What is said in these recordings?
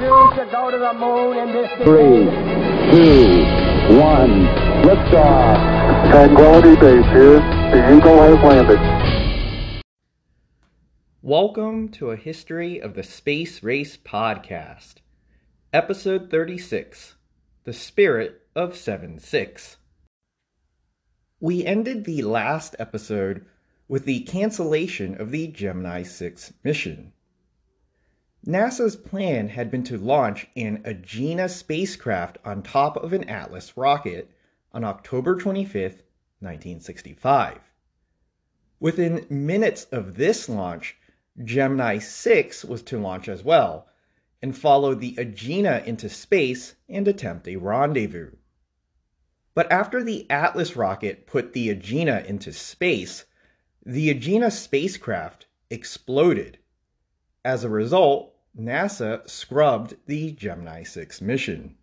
refuse to go to the moon in this Three, two, one, liftoff. Tranquility Base here. The Eagle has landed. Welcome to a History of the Space Race podcast, episode 36 The Spirit of 7 6. We ended the last episode with the cancellation of the Gemini 6 mission. NASA's plan had been to launch an Agena spacecraft on top of an Atlas rocket on October 25, 1965. Within minutes of this launch, Gemini 6 was to launch as well and follow the Agena into space and attempt a rendezvous. But after the Atlas rocket put the Agena into space, the Agena spacecraft exploded. As a result, NASA scrubbed the Gemini 6 mission.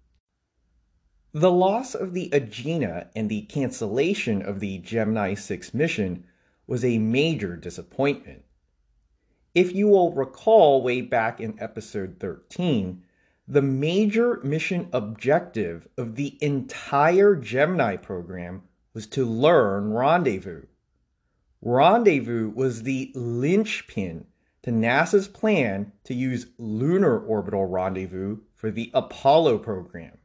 The loss of the Agena and the cancellation of the Gemini 6 mission was a major disappointment. If you will recall way back in episode 13, the major mission objective of the entire Gemini program was to learn rendezvous. Rendezvous was the linchpin to NASA's plan to use lunar orbital rendezvous for the Apollo program.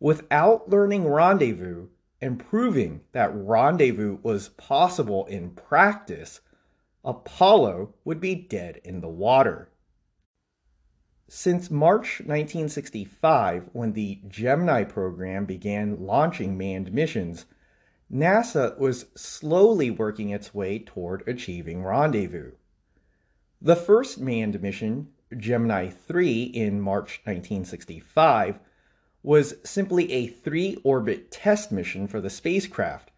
Without learning rendezvous and proving that rendezvous was possible in practice, Apollo would be dead in the water. Since March 1965, when the Gemini program began launching manned missions, NASA was slowly working its way toward achieving rendezvous. The first manned mission, Gemini 3, in March 1965, was simply a three orbit test mission for the spacecraft,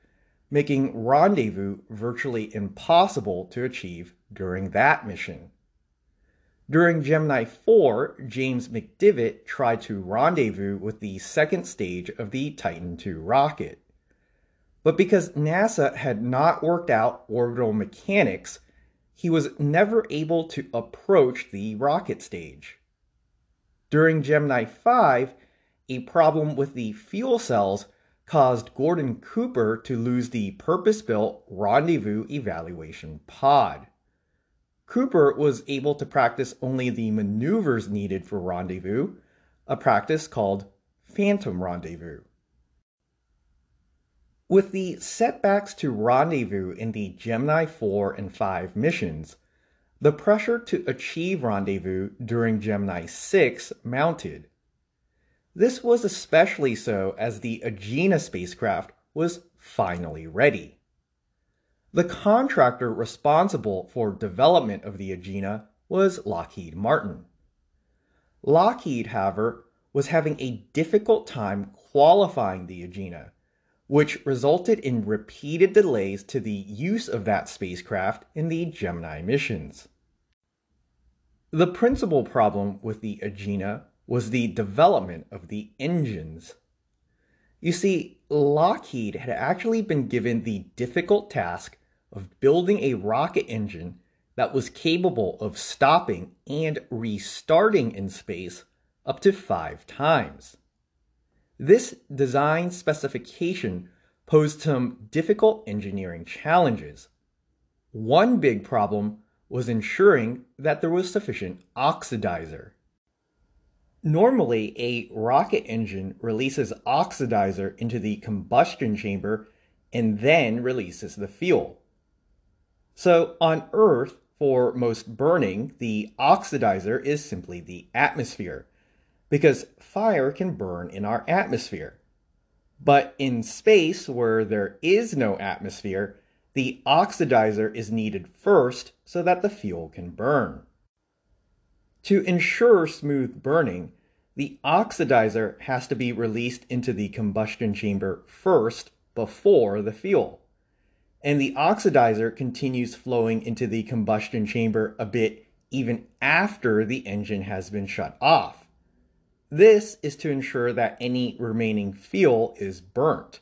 making rendezvous virtually impossible to achieve during that mission. During Gemini 4, James McDivitt tried to rendezvous with the second stage of the Titan II rocket. But because NASA had not worked out orbital mechanics, he was never able to approach the rocket stage. During Gemini 5, a problem with the fuel cells caused Gordon Cooper to lose the purpose built rendezvous evaluation pod. Cooper was able to practice only the maneuvers needed for rendezvous, a practice called phantom rendezvous. With the setbacks to rendezvous in the Gemini 4 and 5 missions, the pressure to achieve rendezvous during Gemini 6 mounted. This was especially so as the Agena spacecraft was finally ready. The contractor responsible for development of the Agena was Lockheed Martin. Lockheed, however, was having a difficult time qualifying the Agena which resulted in repeated delays to the use of that spacecraft in the Gemini missions. The principal problem with the Agena was the development of the engines. You see, Lockheed had actually been given the difficult task of building a rocket engine that was capable of stopping and restarting in space up to five times. This design specification posed some difficult engineering challenges. One big problem was ensuring that there was sufficient oxidizer. Normally, a rocket engine releases oxidizer into the combustion chamber and then releases the fuel. So, on Earth, for most burning, the oxidizer is simply the atmosphere because fire can burn in our atmosphere. But in space, where there is no atmosphere, the oxidizer is needed first so that the fuel can burn. To ensure smooth burning, the oxidizer has to be released into the combustion chamber first before the fuel. And the oxidizer continues flowing into the combustion chamber a bit even after the engine has been shut off. This is to ensure that any remaining fuel is burnt.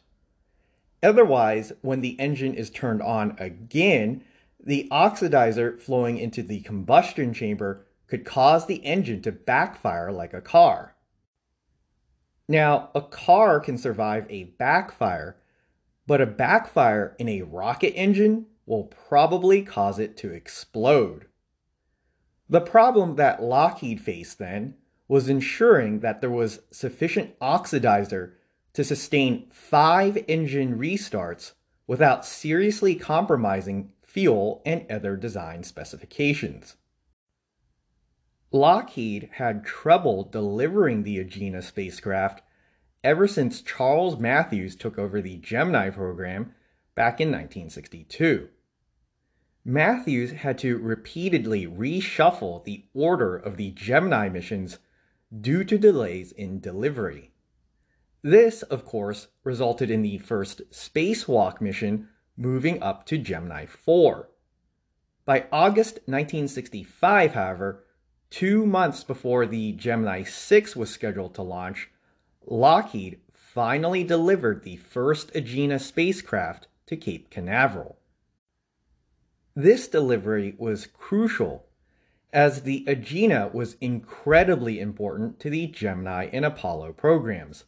Otherwise, when the engine is turned on again, the oxidizer flowing into the combustion chamber could cause the engine to backfire like a car. Now, a car can survive a backfire, but a backfire in a rocket engine will probably cause it to explode. The problem that Lockheed faced then was ensuring that there was sufficient oxidizer to sustain five engine restarts without seriously compromising fuel and other design specifications. Lockheed had trouble delivering the Agena spacecraft ever since Charles Matthews took over the Gemini program back in 1962. Matthews had to repeatedly reshuffle the order of the Gemini missions due to delays in delivery. This, of course, resulted in the first spacewalk mission moving up to Gemini 4. By August 1965, however, two months before the Gemini 6 was scheduled to launch, Lockheed finally delivered the first Agena spacecraft to Cape Canaveral. This delivery was crucial as the Agena was incredibly important to the Gemini and Apollo programs,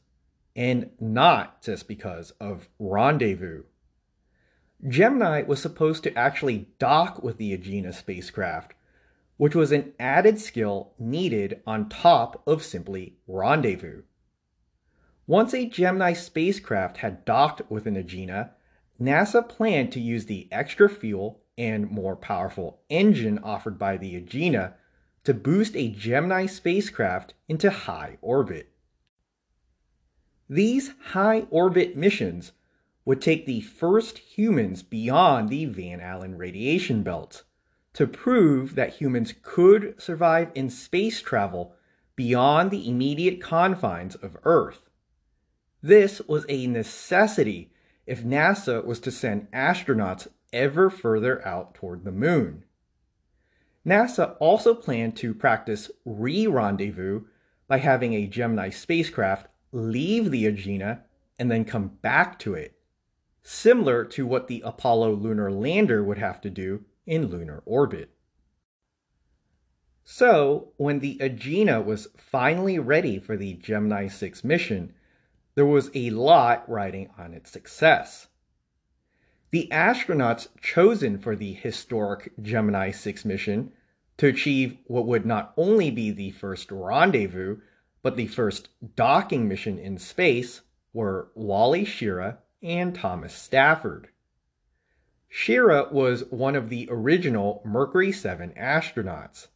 and not just because of Rendezvous. Gemini was supposed to actually dock with the Agena spacecraft, which was an added skill needed on top of simply rendezvous. Once a Gemini spacecraft had docked with an Agena, NASA planned to use the extra fuel and more powerful engine offered by the Agena to boost a Gemini spacecraft into high orbit. These high orbit missions would take the first humans beyond the Van Allen radiation belt to prove that humans could survive in space travel beyond the immediate confines of Earth. This was a necessity if NASA was to send astronauts ever further out toward the moon. NASA also planned to practice re rendezvous by having a Gemini spacecraft leave the Agena and then come back to it, similar to what the Apollo lunar lander would have to do in lunar orbit. So, when the Agena was finally ready for the Gemini 6 mission, there was a lot riding on its success. The astronauts chosen for the historic Gemini 6 mission to achieve what would not only be the first rendezvous, but the first docking mission in space were Wally Schirra and Thomas Stafford. Schirra was one of the original Mercury 7 astronauts.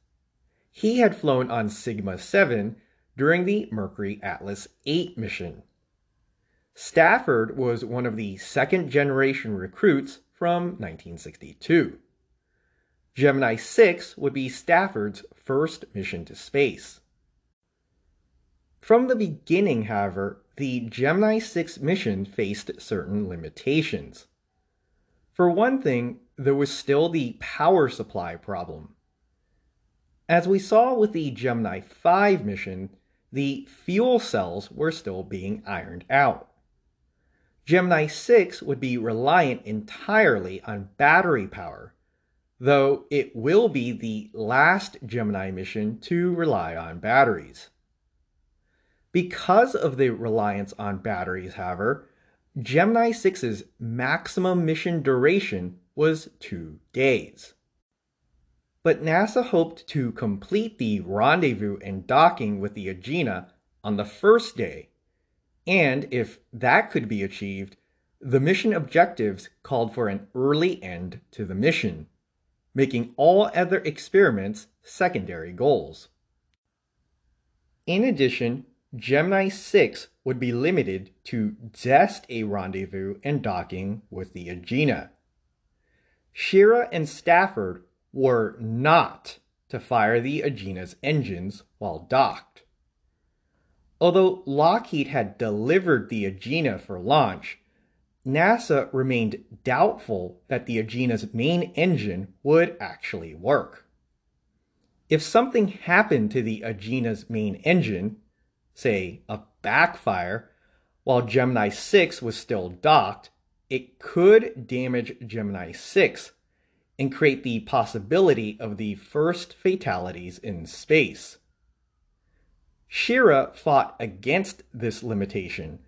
He had flown on Sigma 7 during the Mercury Atlas 8 mission. Stafford was one of the second generation recruits from 1962. Gemini 6 would be Stafford's first mission to space. From the beginning, however, the Gemini 6 mission faced certain limitations. For one thing, there was still the power supply problem. As we saw with the Gemini 5 mission, the fuel cells were still being ironed out. Gemini 6 would be reliant entirely on battery power, though it will be the last Gemini mission to rely on batteries. Because of the reliance on batteries, however, Gemini 6's maximum mission duration was two days. But NASA hoped to complete the rendezvous and docking with the Agena on the first day and if that could be achieved, the mission objectives called for an early end to the mission, making all other experiments secondary goals. In addition, Gemini 6 would be limited to just a rendezvous and docking with the Agena. Schirra and Stafford were not to fire the Agena's engines while docked. Although Lockheed had delivered the Agena for launch, NASA remained doubtful that the Agena's main engine would actually work. If something happened to the Agena's main engine, say a backfire, while Gemini 6 was still docked, it could damage Gemini 6 and create the possibility of the first fatalities in space. Schirra fought against this limitation,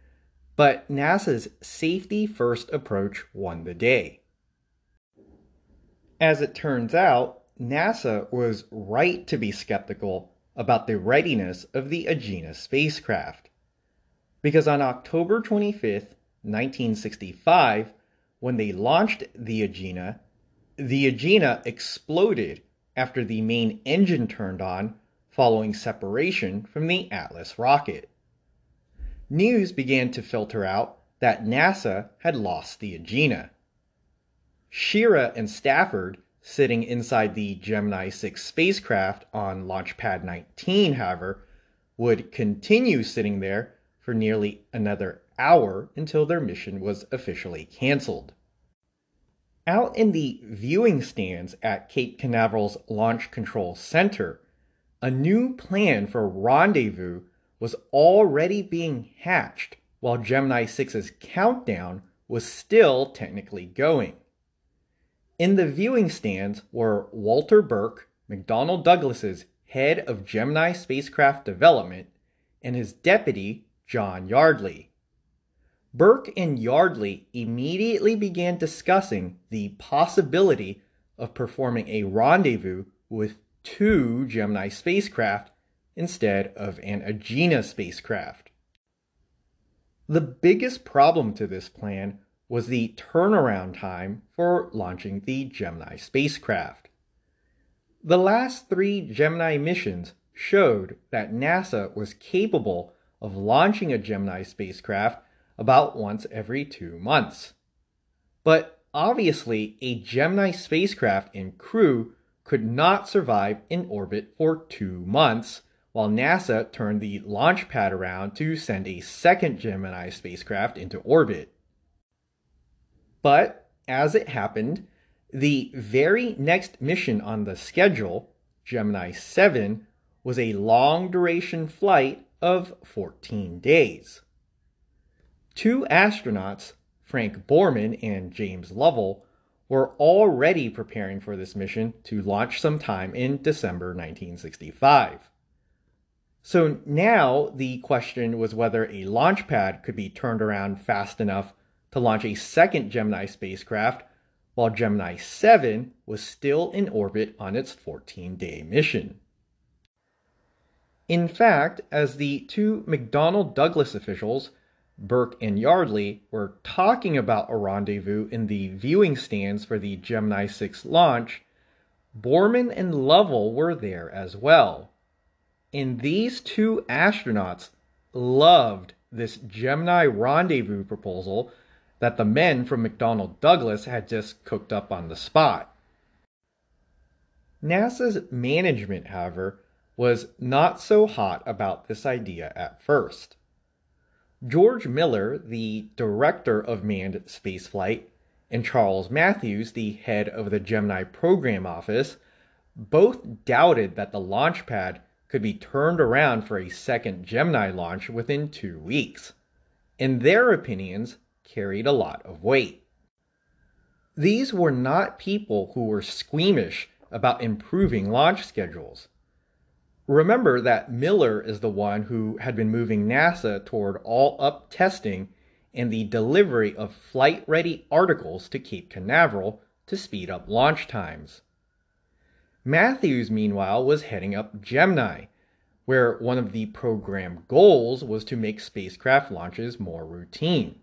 but NASA's safety first approach won the day. As it turns out, NASA was right to be skeptical about the readiness of the Agena spacecraft. Because on October 25th, 1965, when they launched the Agena, the Agena exploded after the main engine turned on following separation from the Atlas rocket. News began to filter out that NASA had lost the Agena. Schirra and Stafford, sitting inside the Gemini 6 spacecraft on Launch Pad 19, however, would continue sitting there for nearly another hour until their mission was officially canceled. Out in the viewing stands at Cape Canaveral's Launch Control Center, a new plan for rendezvous was already being hatched while Gemini 6's countdown was still technically going. In the viewing stands were Walter Burke, McDonnell Douglas's head of Gemini spacecraft development, and his deputy, John Yardley. Burke and Yardley immediately began discussing the possibility of performing a rendezvous with two Gemini spacecraft instead of an Agena spacecraft. The biggest problem to this plan was the turnaround time for launching the Gemini spacecraft. The last three Gemini missions showed that NASA was capable of launching a Gemini spacecraft about once every two months. But obviously, a Gemini spacecraft and crew could not survive in orbit for two months, while NASA turned the launch pad around to send a second Gemini spacecraft into orbit. But, as it happened, the very next mission on the schedule, Gemini 7, was a long duration flight of 14 days. Two astronauts, Frank Borman and James Lovell, were already preparing for this mission to launch sometime in December 1965. So now the question was whether a launch pad could be turned around fast enough to launch a second Gemini spacecraft while Gemini 7 was still in orbit on its 14 day mission. In fact, as the two McDonnell Douglas officials Burke and Yardley were talking about a rendezvous in the viewing stands for the Gemini 6 launch, Borman and Lovell were there as well. And these two astronauts loved this Gemini rendezvous proposal that the men from McDonnell Douglas had just cooked up on the spot. NASA's management, however, was not so hot about this idea at first. George Mueller, the director of manned spaceflight, and Charles Matthews, the head of the Gemini program office, both doubted that the launch pad could be turned around for a second Gemini launch within two weeks, and their opinions carried a lot of weight. These were not people who were squeamish about improving launch schedules. Remember that Mueller is the one who had been moving NASA toward all up testing and the delivery of flight ready articles to Cape Canaveral to speed up launch times. Matthews, meanwhile, was heading up Gemini, where one of the program goals was to make spacecraft launches more routine.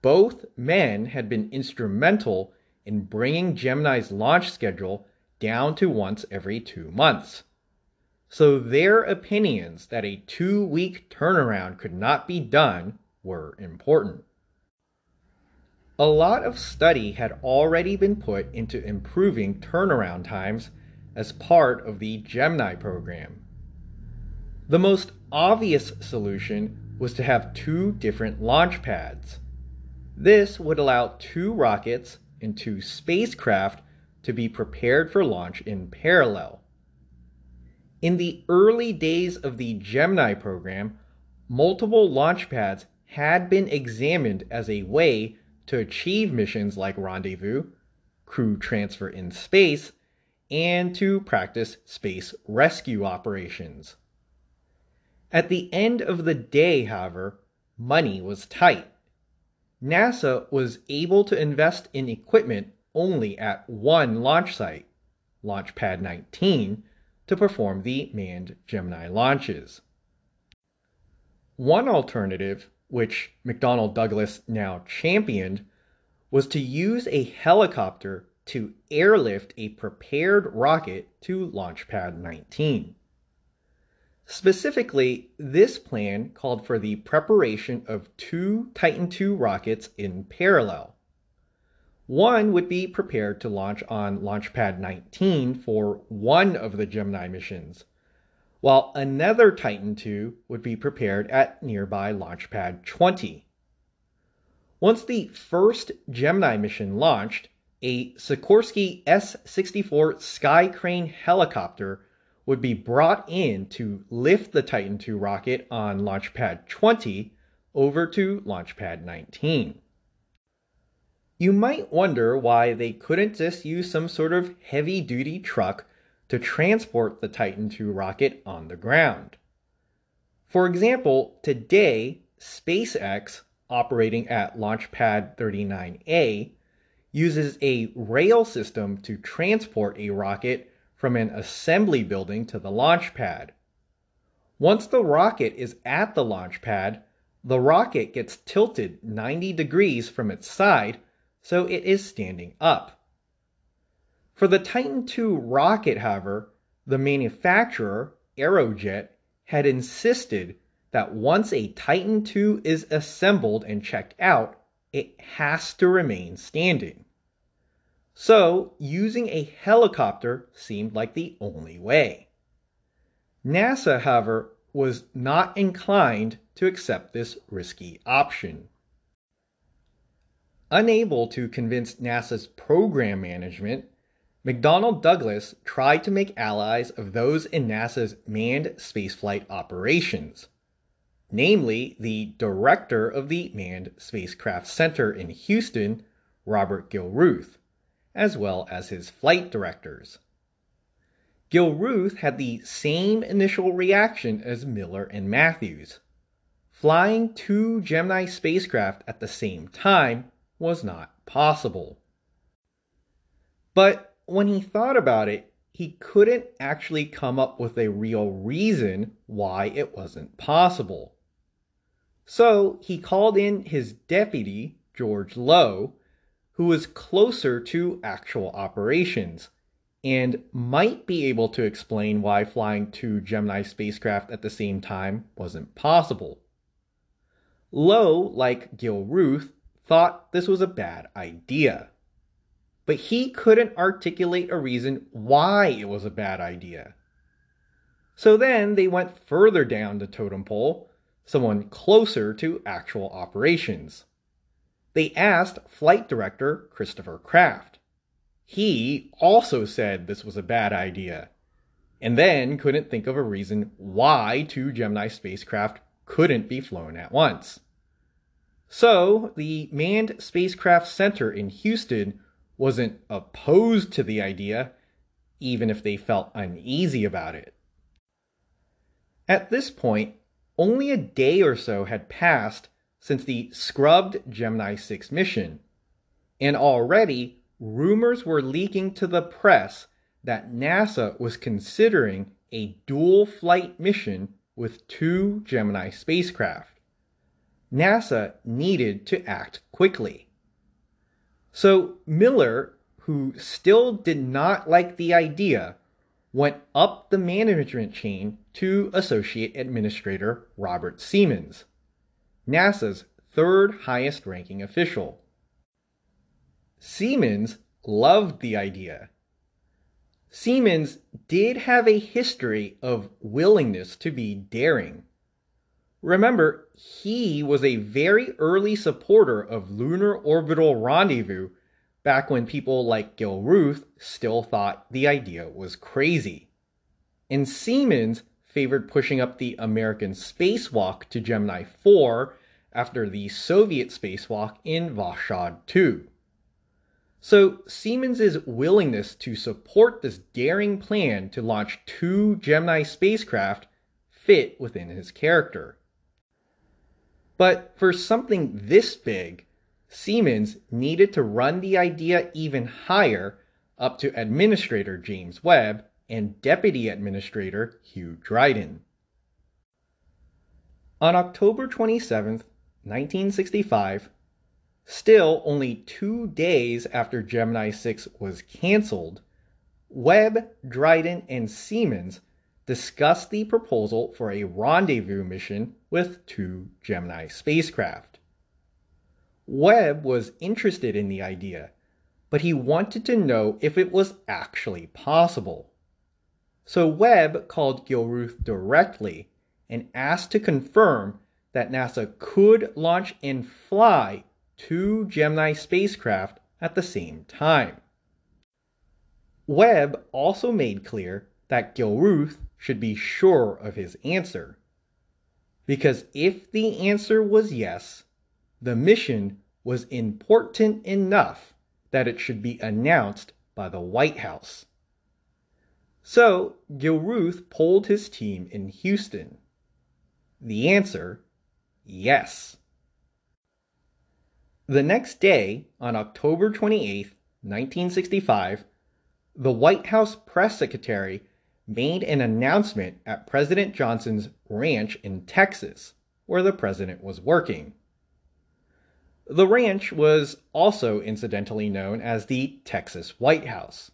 Both men had been instrumental in bringing Gemini's launch schedule down to once every two months so their opinions that a two week turnaround could not be done were important. A lot of study had already been put into improving turnaround times as part of the Gemini program. The most obvious solution was to have two different launch pads. This would allow two rockets and two spacecraft to be prepared for launch in parallel. In the early days of the Gemini program, multiple launch pads had been examined as a way to achieve missions like Rendezvous, crew transfer in space and to practice space rescue operations. At the end of the day, however, money was tight. NASA was able to invest in equipment only at one launch site, Launch Pad 19, to perform the manned Gemini launches. One alternative, which McDonnell Douglas now championed, was to use a helicopter to airlift a prepared rocket to Launch Pad 19. Specifically, this plan called for the preparation of two Titan II rockets in parallel. One would be prepared to launch on Launch Pad 19 for one of the Gemini missions, while another Titan II would be prepared at nearby Launch Pad 20. Once the first Gemini mission launched, a Sikorsky S 64 Sky Crane helicopter would be brought in to lift the Titan II rocket on Launch Pad 20 over to Launch Pad 19. You might wonder why they couldn't just use some sort of heavy duty truck to transport the Titan II rocket on the ground. For example, today, SpaceX, operating at Launch Pad 39A, uses a rail system to transport a rocket from an assembly building to the launch pad. Once the rocket is at the launch pad, the rocket gets tilted 90 degrees from its side so it is standing up. For the Titan II rocket, however, the manufacturer, Aerojet, had insisted that once a Titan II is assembled and checked out, it has to remain standing. So, using a helicopter seemed like the only way. NASA, however, was not inclined to accept this risky option. Unable to convince NASA's program management, McDonnell Douglas tried to make allies of those in NASA's manned spaceflight operations namely the director of the Manned Spacecraft Center in Houston, Robert Gilruth, as well as his flight directors. Gilruth had the same initial reaction as Mueller and Matthews. Flying two Gemini spacecraft at the same time was not possible. But when he thought about it, he couldn't actually come up with a real reason why it wasn't possible. So he called in his deputy, George Low, who was closer to actual operations and might be able to explain why flying two Gemini spacecraft at the same time wasn't possible. Low, like Gilruth, thought this was a bad idea. But he couldn't articulate a reason why it was a bad idea. So then they went further down the totem pole someone closer to actual operations. They asked flight director Christopher Kraft. He also said this was a bad idea, and then couldn't think of a reason why two Gemini spacecraft couldn't be flown at once. So, the Manned Spacecraft Center in Houston wasn't opposed to the idea, even if they felt uneasy about it. At this point, only a day or so had passed since the scrubbed Gemini 6 mission, and already rumors were leaking to the press that NASA was considering a dual flight mission with two Gemini spacecraft. NASA needed to act quickly. So Mueller, who still did not like the idea, went up the management chain to Associate Administrator Robert Seamans, NASA's third highest ranking official. Seamans loved the idea. Seamans did have a history of willingness to be daring. Remember, he was a very early supporter of lunar orbital rendezvous back when people like Gilruth still thought the idea was crazy. And Seamans favored pushing up the American spacewalk to Gemini 4 after the Soviet spacewalk in Voskhod 2. So Seamans' willingness to support this daring plan to launch two Gemini spacecraft fit within his character. But for something this big, Seamans needed to run the idea even higher up to Administrator James Webb and Deputy Administrator Hugh Dryden. On October 27, 1965, still only two days after Gemini 6 was canceled, Webb, Dryden, and Seamans discussed the proposal for a rendezvous mission with two Gemini spacecraft. Webb was interested in the idea, but he wanted to know if it was actually possible. So Webb called Gilruth directly and asked to confirm that NASA could launch and fly two Gemini spacecraft at the same time. Webb also made clear that Gilruth should be sure of his answer. Because if the answer was yes, the mission was important enough that it should be announced by the White House. So Gilruth polled his team in Houston. The answer yes. The next day, on October 28, 1965, the White House press secretary made an announcement at President Johnson's ranch in Texas, where the president was working. The ranch was also incidentally known as the Texas White House.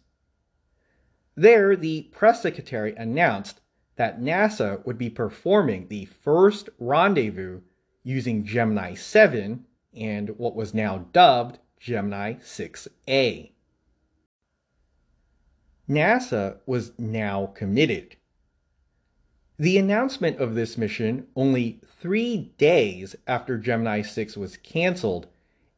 There, the press secretary announced that NASA would be performing the first rendezvous using Gemini 7 and what was now dubbed Gemini 6A. NASA was now committed. The announcement of this mission, only three days after Gemini 6 was canceled,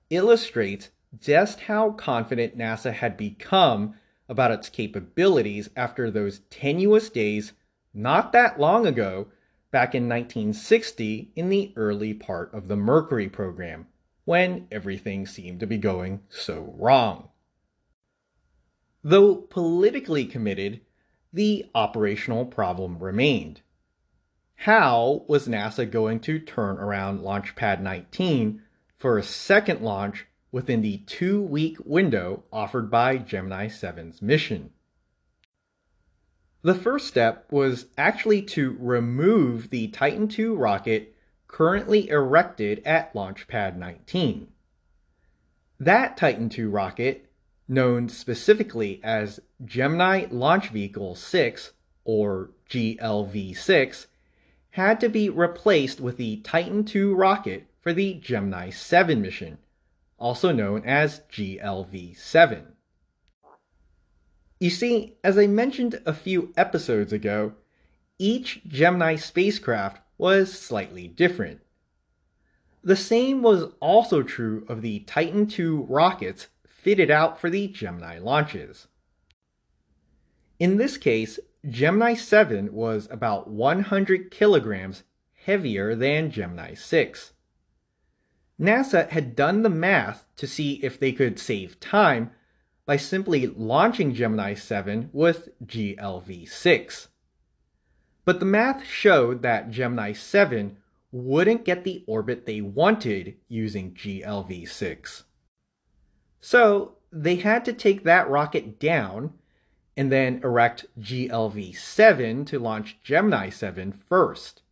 illustrates just how confident NASA had become about its capabilities after those tenuous days not that long ago, back in 1960, in the early part of the Mercury program, when everything seemed to be going so wrong. Though politically committed, the operational problem remained. How was NASA going to turn around Launchpad 19 for a second launch within the two week window offered by Gemini 7's mission? The first step was actually to remove the Titan II rocket currently erected at Launchpad 19. That Titan II rocket known specifically as Gemini Launch Vehicle 6 or GLV 6, had to be replaced with the Titan II rocket for the Gemini 7 mission, also known as GLV 7. You see, as I mentioned a few episodes ago, each Gemini spacecraft was slightly different. The same was also true of the Titan II rockets fitted out for the Gemini launches. In this case, Gemini 7 was about 100 kilograms heavier than Gemini 6. NASA had done the math to see if they could save time by simply launching Gemini 7 with GLV 6. But the math showed that Gemini 7 wouldn't get the orbit they wanted using GLV 6. So they had to take that rocket down and then erect GLV 7 to launch Gemini 7 first.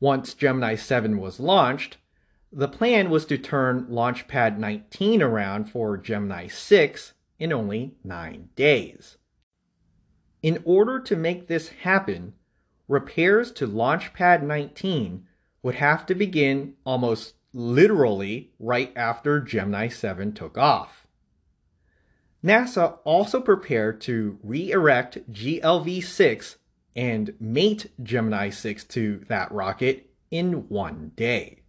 Once Gemini 7 was launched, the plan was to turn Launchpad 19 around for Gemini 6 in only nine days. In order to make this happen, repairs to Launchpad 19 would have to begin almost literally right after Gemini 7 took off. NASA also prepared to re erect GLV 6 and mate Gemini 6 to that rocket in one day.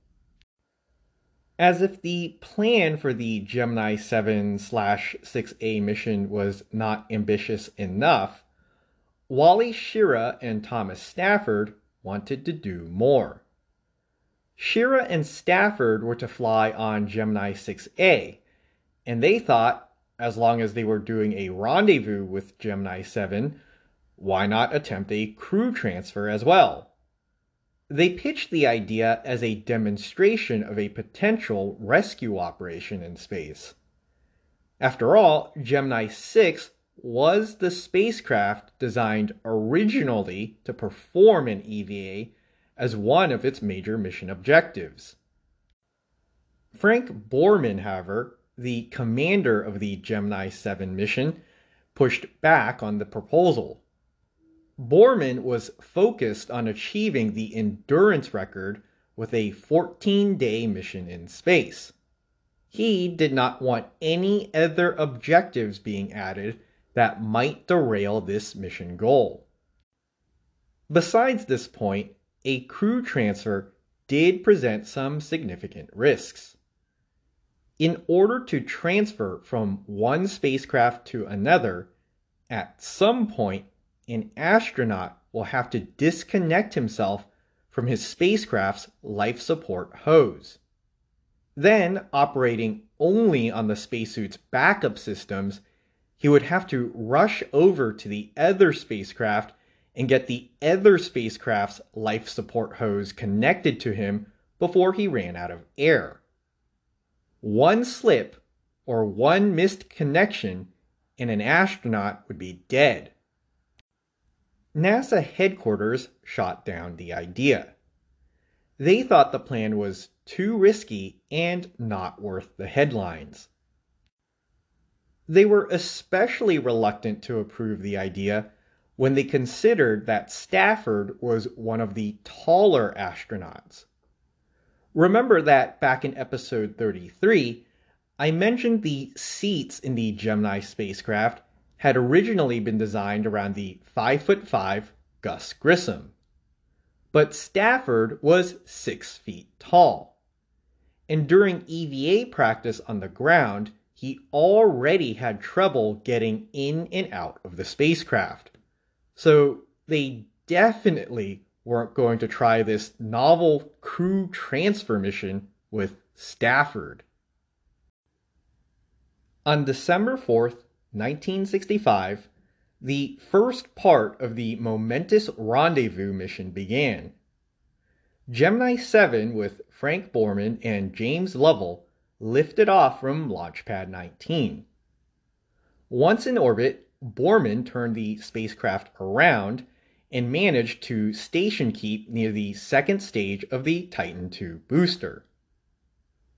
As if the plan for the Gemini 7 6A mission was not ambitious enough, Wally Schirra and Thomas Stafford wanted to do more. Schirra and Stafford were to fly on Gemini 6A, and they thought as long as they were doing a rendezvous with Gemini 7, why not attempt a crew transfer as well? They pitched the idea as a demonstration of a potential rescue operation in space. After all, Gemini 6 was the spacecraft designed originally to perform an EVA as one of its major mission objectives. Frank Borman, however, the commander of the Gemini 7 mission, pushed back on the proposal. Borman was focused on achieving the endurance record with a 14 day mission in space. He did not want any other objectives being added that might derail this mission goal. Besides this point, a crew transfer did present some significant risks. In order to transfer from one spacecraft to another, at some point an astronaut will have to disconnect himself from his spacecraft's life support hose. Then, operating only on the spacesuit's backup systems, he would have to rush over to the other spacecraft and get the other spacecraft's life support hose connected to him before he ran out of air. One slip or one missed connection, and an astronaut would be dead. NASA headquarters shot down the idea. They thought the plan was too risky and not worth the headlines. They were especially reluctant to approve the idea when they considered that Stafford was one of the taller astronauts. Remember that back in episode 33, I mentioned the seats in the Gemini spacecraft had originally been designed around the 5 foot 5 Gus Grissom. But Stafford was 6 feet tall. And during EVA practice on the ground, he already had trouble getting in and out of the spacecraft. So they definitely weren't going to try this novel crew transfer mission with Stafford. On December 4th, 1965, the first part of the momentous rendezvous mission began. Gemini 7 with Frank Borman and James Lovell lifted off from Launchpad 19. Once in orbit, Borman turned the spacecraft around and managed to station keep near the second stage of the Titan II booster.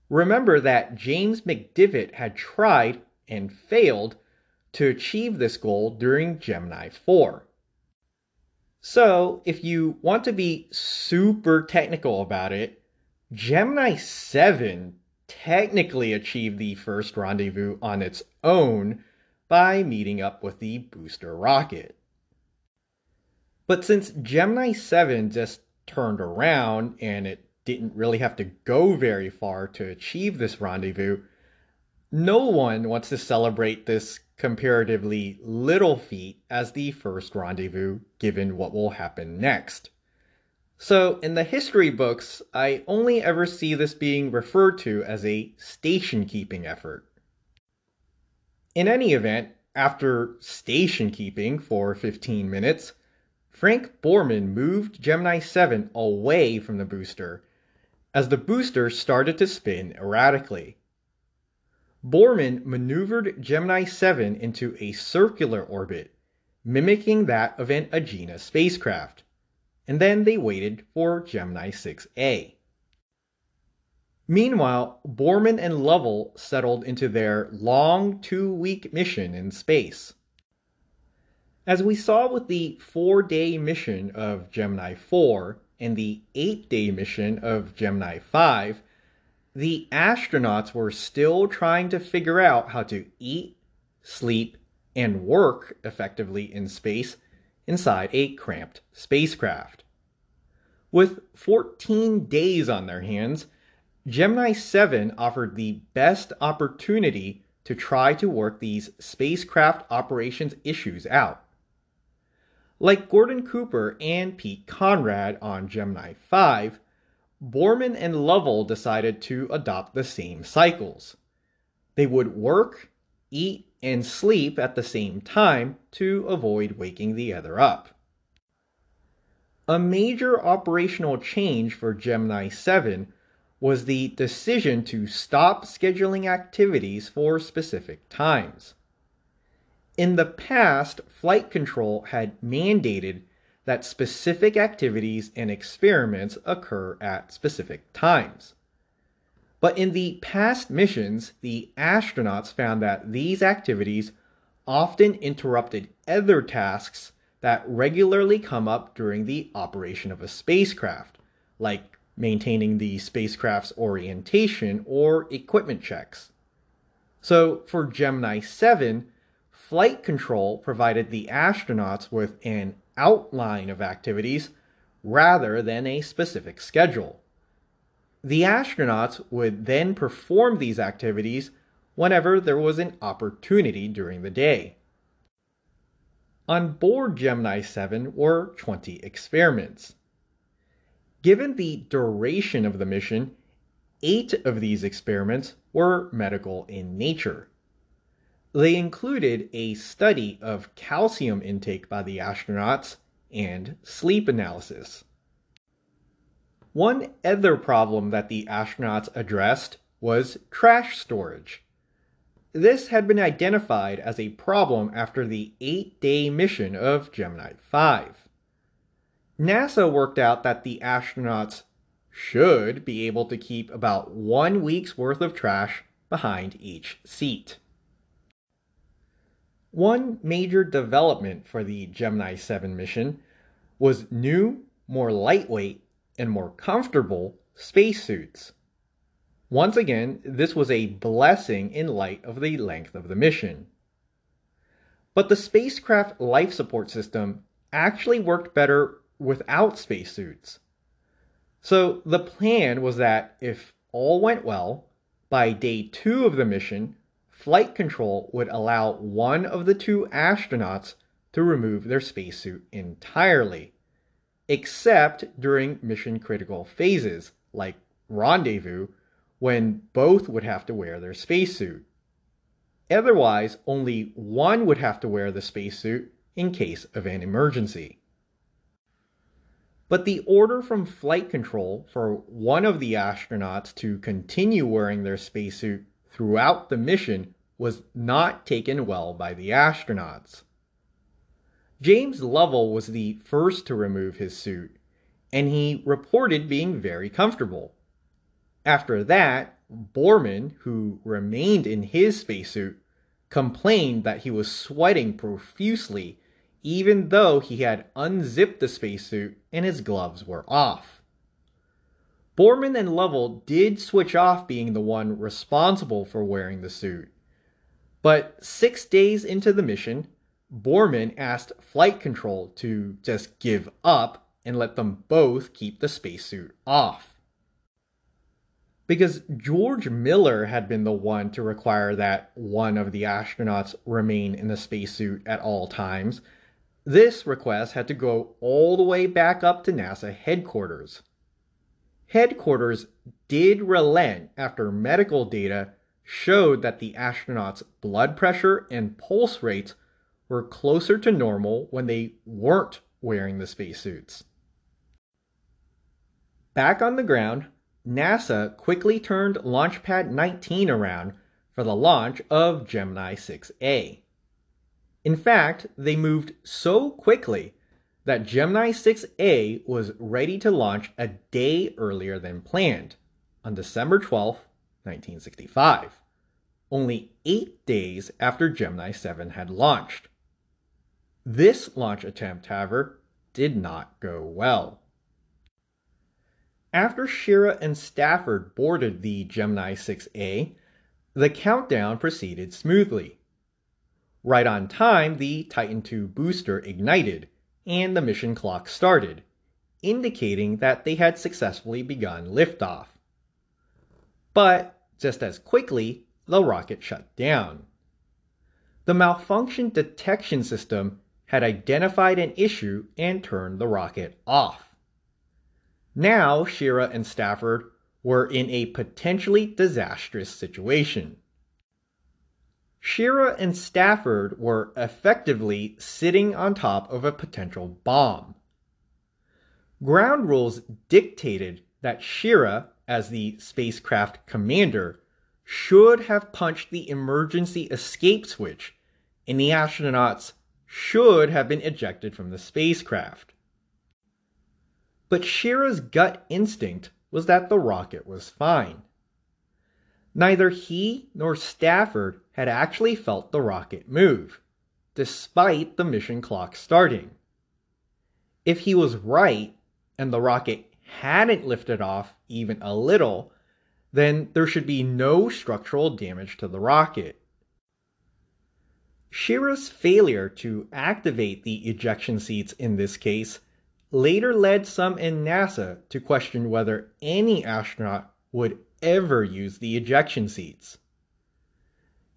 Remember that James McDivitt had tried and failed to achieve this goal during Gemini 4. So, if you want to be super technical about it, Gemini 7 technically achieved the first rendezvous on its own by meeting up with the booster rocket. But since Gemini 7 just turned around and it didn't really have to go very far to achieve this rendezvous, no one wants to celebrate this comparatively little feat as the first rendezvous, given what will happen next. So, in the history books, I only ever see this being referred to as a station keeping effort. In any event, after station keeping for 15 minutes, Frank Borman moved Gemini 7 away from the booster as the booster started to spin erratically. Borman maneuvered Gemini 7 into a circular orbit, mimicking that of an Agena spacecraft, and then they waited for Gemini 6A. Meanwhile, Borman and Lovell settled into their long two week mission in space. As we saw with the four day mission of Gemini 4 and the eight day mission of Gemini 5, the astronauts were still trying to figure out how to eat, sleep, and work effectively in space inside a cramped spacecraft. With 14 days on their hands, Gemini 7 offered the best opportunity to try to work these spacecraft operations issues out. Like Gordon Cooper and Pete Conrad on Gemini 5, Borman and Lovell decided to adopt the same cycles. They would work, eat, and sleep at the same time to avoid waking the other up. A major operational change for Gemini 7 was the decision to stop scheduling activities for specific times. In the past, flight control had mandated that specific activities and experiments occur at specific times. But in the past missions, the astronauts found that these activities often interrupted other tasks that regularly come up during the operation of a spacecraft, like maintaining the spacecraft's orientation or equipment checks. So for Gemini 7, flight control provided the astronauts with an outline of activities rather than a specific schedule. The astronauts would then perform these activities whenever there was an opportunity during the day. On board Gemini 7 were 20 experiments. Given the duration of the mission, eight of these experiments were medical in nature. They included a study of calcium intake by the astronauts and sleep analysis. One other problem that the astronauts addressed was trash storage. This had been identified as a problem after the eight day mission of Gemini 5. NASA worked out that the astronauts should be able to keep about one week's worth of trash behind each seat. One major development for the Gemini 7 mission was new, more lightweight, and more comfortable spacesuits. Once again, this was a blessing in light of the length of the mission. But the spacecraft life support system actually worked better without spacesuits. So the plan was that if all went well, by day two of the mission, flight control would allow one of the two astronauts to remove their spacesuit entirely, except during mission critical phases like rendezvous when both would have to wear their spacesuit. Otherwise, only one would have to wear the spacesuit in case of an emergency. But the order from flight control for one of the astronauts to continue wearing their spacesuit throughout the mission was not taken well by the astronauts. James Lovell was the first to remove his suit, and he reported being very comfortable. After that, Borman, who remained in his spacesuit, complained that he was sweating profusely even though he had unzipped the spacesuit and his gloves were off. Borman and Lovell did switch off being the one responsible for wearing the suit. But six days into the mission, Borman asked flight control to just give up and let them both keep the spacesuit off because George Mueller had been the one to require that one of the astronauts remain in the spacesuit at all times. This request had to go all the way back up to NASA headquarters. Headquarters did relent after medical data showed that the astronauts' blood pressure and pulse rates were closer to normal when they weren't wearing the spacesuits. Back on the ground, NASA quickly turned Launchpad 19 around for the launch of Gemini 6A. In fact, they moved so quickly that Gemini 6A was ready to launch a day earlier than planned, on December 12, 1965, only eight days after Gemini 7 had launched. This launch attempt, however, did not go well. After Schirra and Stafford boarded the Gemini 6A, the countdown proceeded smoothly. Right on time, the Titan II booster ignited and the mission clock started, indicating that they had successfully begun liftoff. But just as quickly, the rocket shut down. The malfunction detection system had identified an issue and turned the rocket off. Now, Schirra and Stafford were in a potentially disastrous situation. Schirra and Stafford were effectively sitting on top of a potential bomb. Ground rules dictated that Schirra, as the spacecraft commander, should have punched the emergency escape switch, and the astronauts should have been ejected from the spacecraft. But Schirra's gut instinct was that the rocket was fine. Neither he nor Stafford had actually felt the rocket move, despite the mission clock starting. If he was right and the rocket hadn't lifted off even a little, then there should be no structural damage to the rocket. Schirra's failure to activate the ejection seats in this case later led some in NASA to question whether any astronaut would ever use the ejection seats.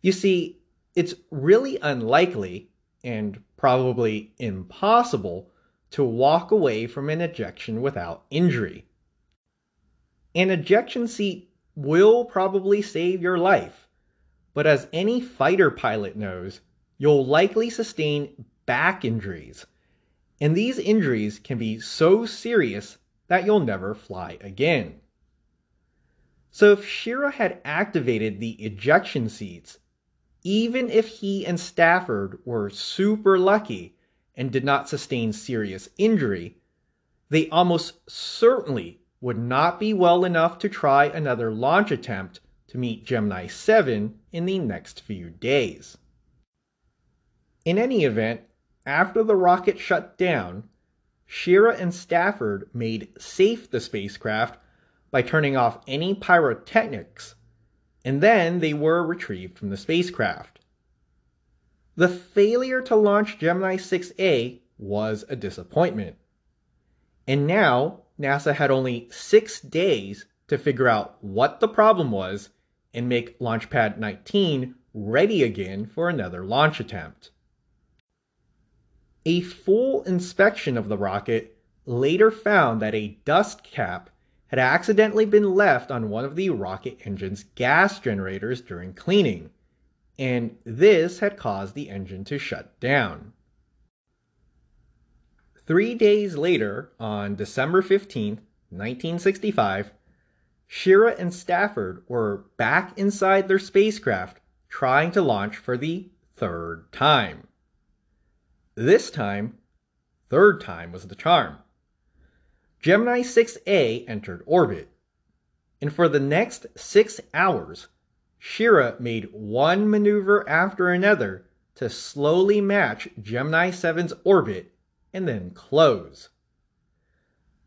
You see, it's really unlikely and probably impossible to walk away from an ejection without injury. An ejection seat will probably save your life, but as any fighter pilot knows, you'll likely sustain back injuries, and these injuries can be so serious that you'll never fly again. So if Schirra had activated the ejection seats, even if he and Stafford were super lucky and did not sustain serious injury, they almost certainly would not be well enough to try another launch attempt to meet Gemini 7 in the next few days. In any event, after the rocket shut down, Schirra and Stafford made safe the spacecraft by turning off any pyrotechnics, and then they were retrieved from the spacecraft. The failure to launch Gemini 6A was a disappointment. And now NASA had only six days to figure out what the problem was and make Launchpad 19 ready again for another launch attempt. A full inspection of the rocket later found that a dust cap had accidentally been left on one of the rocket engine's gas generators during cleaning, and this had caused the engine to shut down. Three days later, on December 15, 1965, Schirra and Stafford were back inside their spacecraft trying to launch for the third time. This time, third time was the charm. Gemini 6A entered orbit. And for the next six hours, Schirra made one maneuver after another to slowly match Gemini 7's orbit and then close.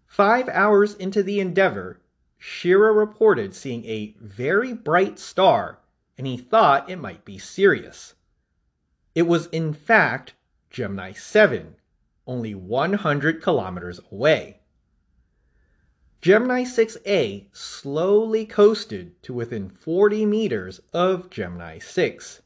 Five hours into the endeavor, Schirra reported seeing a very bright star and he thought it might be Sirius. It was in fact Gemini 7, only 100 kilometers away. Gemini 6A slowly coasted to within 40 meters of Gemini 6.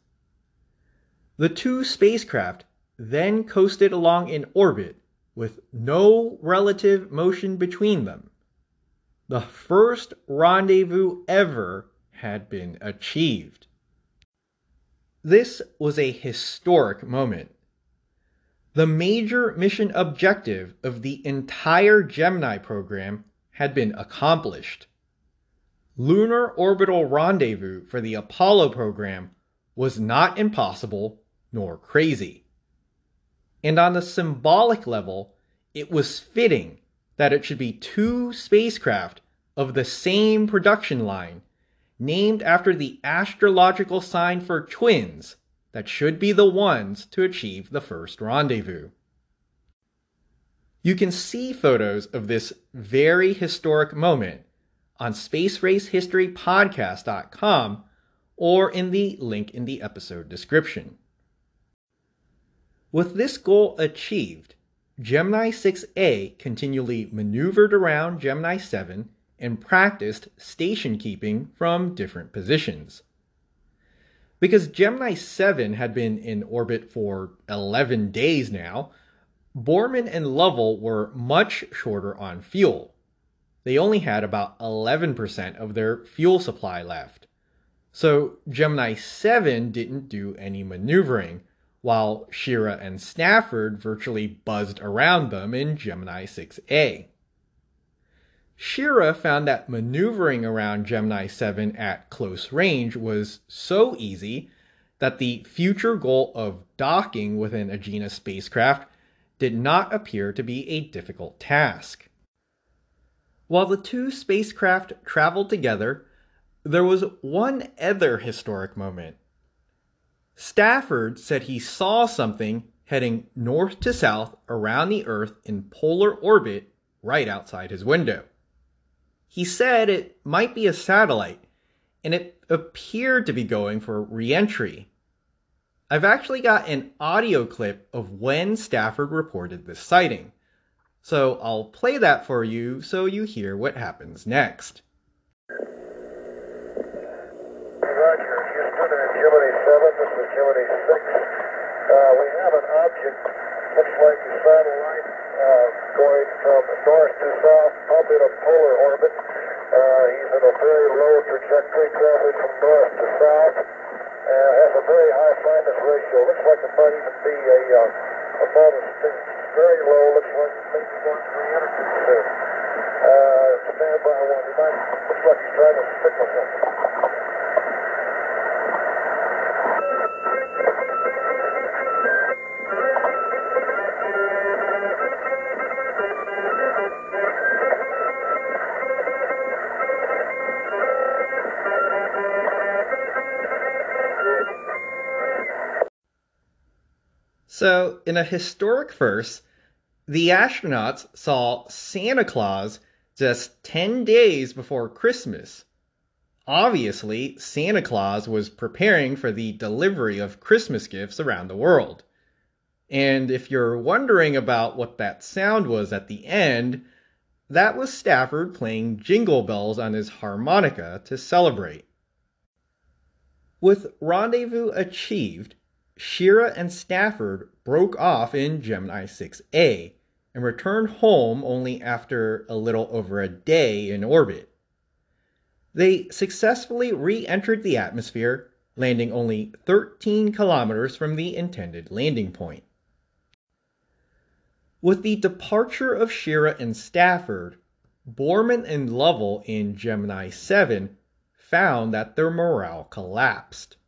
The two spacecraft then coasted along in orbit with no relative motion between them. The first rendezvous ever had been achieved. This was a historic moment. The major mission objective of the entire Gemini program had been accomplished. Lunar orbital rendezvous for the Apollo program was not impossible nor crazy. And on the symbolic level, it was fitting that it should be two spacecraft of the same production line, named after the astrological sign for twins that should be the ones to achieve the first rendezvous. You can see photos of this very historic moment on spaceracehistorypodcast.com or in the link in the episode description. With this goal achieved, Gemini 6A continually maneuvered around Gemini 7 and practiced station keeping from different positions. Because Gemini 7 had been in orbit for 11 days now, Borman and Lovell were much shorter on fuel. They only had about 11% of their fuel supply left. So Gemini 7 didn't do any maneuvering, while Schirra and Stafford virtually buzzed around them in Gemini 6A. Schirra found that maneuvering around Gemini 7 at close range was so easy that the future goal of docking within a Agena spacecraft did not appear to be a difficult task. While the two spacecraft traveled together, there was one other historic moment. Stafford said he saw something heading north to south around the Earth in polar orbit right outside his window. He said it might be a satellite, and it appeared to be going for reentry. I've actually got an audio clip of when Stafford reported this sighting, so I'll play that for you so you hear what happens next. Roger, Houston and Gemini 7, this is Gemini 6. Uh, we have an object, looks like a satellite, uh, going from north to south, polar orbit. Uh, he's in a very low trajectory, traveling from north to south. Uh, has a very high fineness ratio. Looks like it might even be a, uh, a. Very low, looks like it may be going to re-energy soon. Uh, stand by one. He looks like he's trying to stick with something. So, in a historic first, the astronauts saw Santa Claus just 10 days before Christmas. Obviously, Santa Claus was preparing for the delivery of Christmas gifts around the world. And if you're wondering about what that sound was at the end, that was Stafford playing jingle bells on his harmonica to celebrate. With rendezvous achieved, Schirra and Stafford broke off in Gemini 6A and returned home only after a little over a day in orbit. They successfully re entered the atmosphere, landing only 13 kilometers from the intended landing point. With the departure of Schirra and Stafford, Borman and Lovell in Gemini 7 found that their morale collapsed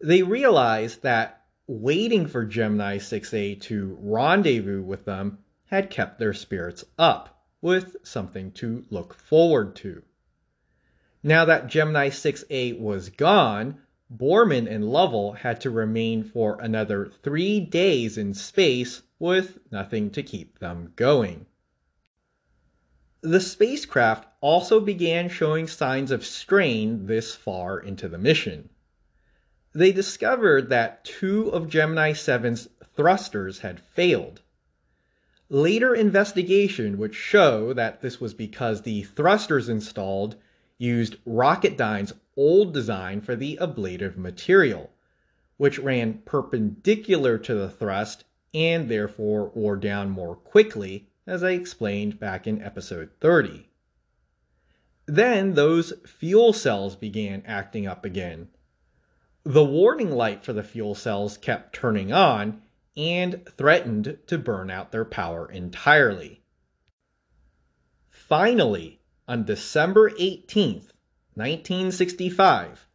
they realized that waiting for Gemini 6A to rendezvous with them had kept their spirits up with something to look forward to. Now that Gemini 6A was gone, Borman and Lovell had to remain for another three days in space with nothing to keep them going. The spacecraft also began showing signs of strain this far into the mission they discovered that two of Gemini 7's thrusters had failed. Later investigation would show that this was because the thrusters installed used Rocketdyne's old design for the ablative material, which ran perpendicular to the thrust and therefore wore down more quickly, as I explained back in episode 30. Then those fuel cells began acting up again, the warning light for the fuel cells kept turning on and threatened to burn out their power entirely. Finally, on December 18th, 1965,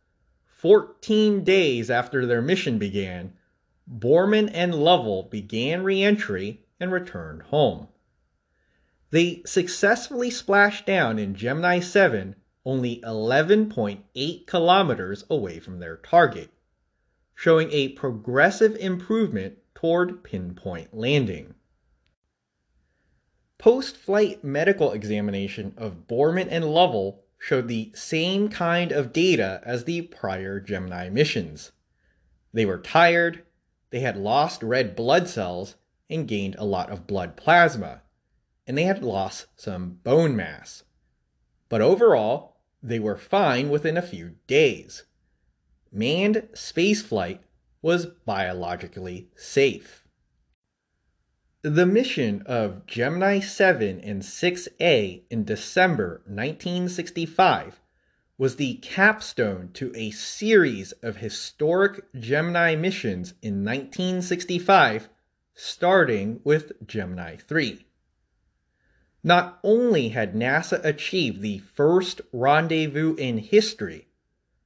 14 days after their mission began, Borman and Lovell began reentry and returned home. They successfully splashed down in Gemini 7 only 11.8 kilometers away from their target, showing a progressive improvement toward pinpoint landing. Post flight medical examination of Borman and Lovell showed the same kind of data as the prior Gemini missions. They were tired, they had lost red blood cells and gained a lot of blood plasma, and they had lost some bone mass. But overall, they were fine within a few days. Manned spaceflight was biologically safe. The mission of Gemini 7 and 6A in December 1965 was the capstone to a series of historic Gemini missions in 1965, starting with Gemini 3. Not only had NASA achieved the first rendezvous in history,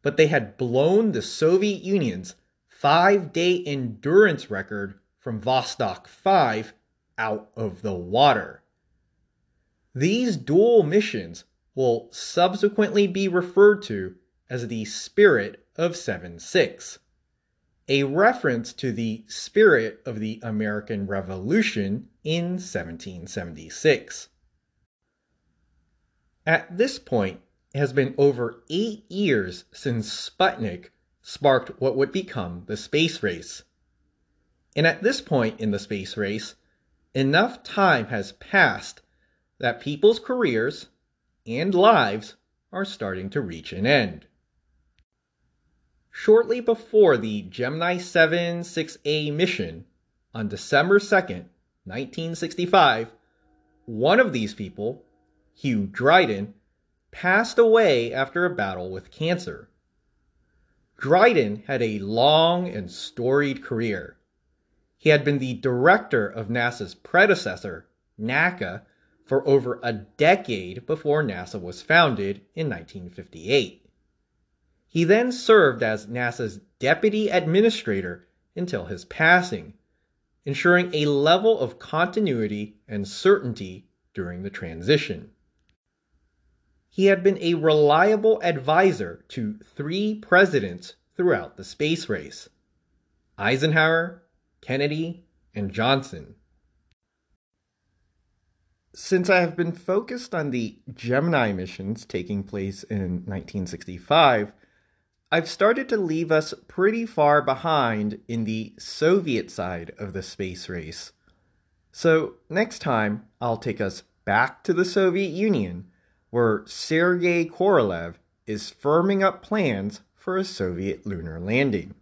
but they had blown the Soviet Union's five day endurance record from Vostok 5 out of the water. These dual missions will subsequently be referred to as the Spirit of 7 6, a reference to the spirit of the American Revolution in 1776. At this point, it has been over eight years since Sputnik sparked what would become the space race. And at this point in the space race, enough time has passed that people's careers and lives are starting to reach an end. Shortly before the Gemini 7 6A mission on December 2nd, 1965, one of these people Hugh Dryden, passed away after a battle with cancer. Dryden had a long and storied career. He had been the director of NASA's predecessor, NACA, for over a decade before NASA was founded in 1958. He then served as NASA's deputy administrator until his passing, ensuring a level of continuity and certainty during the transition he had been a reliable advisor to three presidents throughout the space race Eisenhower, Kennedy, and Johnson. Since I have been focused on the Gemini missions taking place in 1965, I've started to leave us pretty far behind in the Soviet side of the space race. So, next time, I'll take us back to the Soviet Union where Sergei Korolev is firming up plans for a Soviet lunar landing.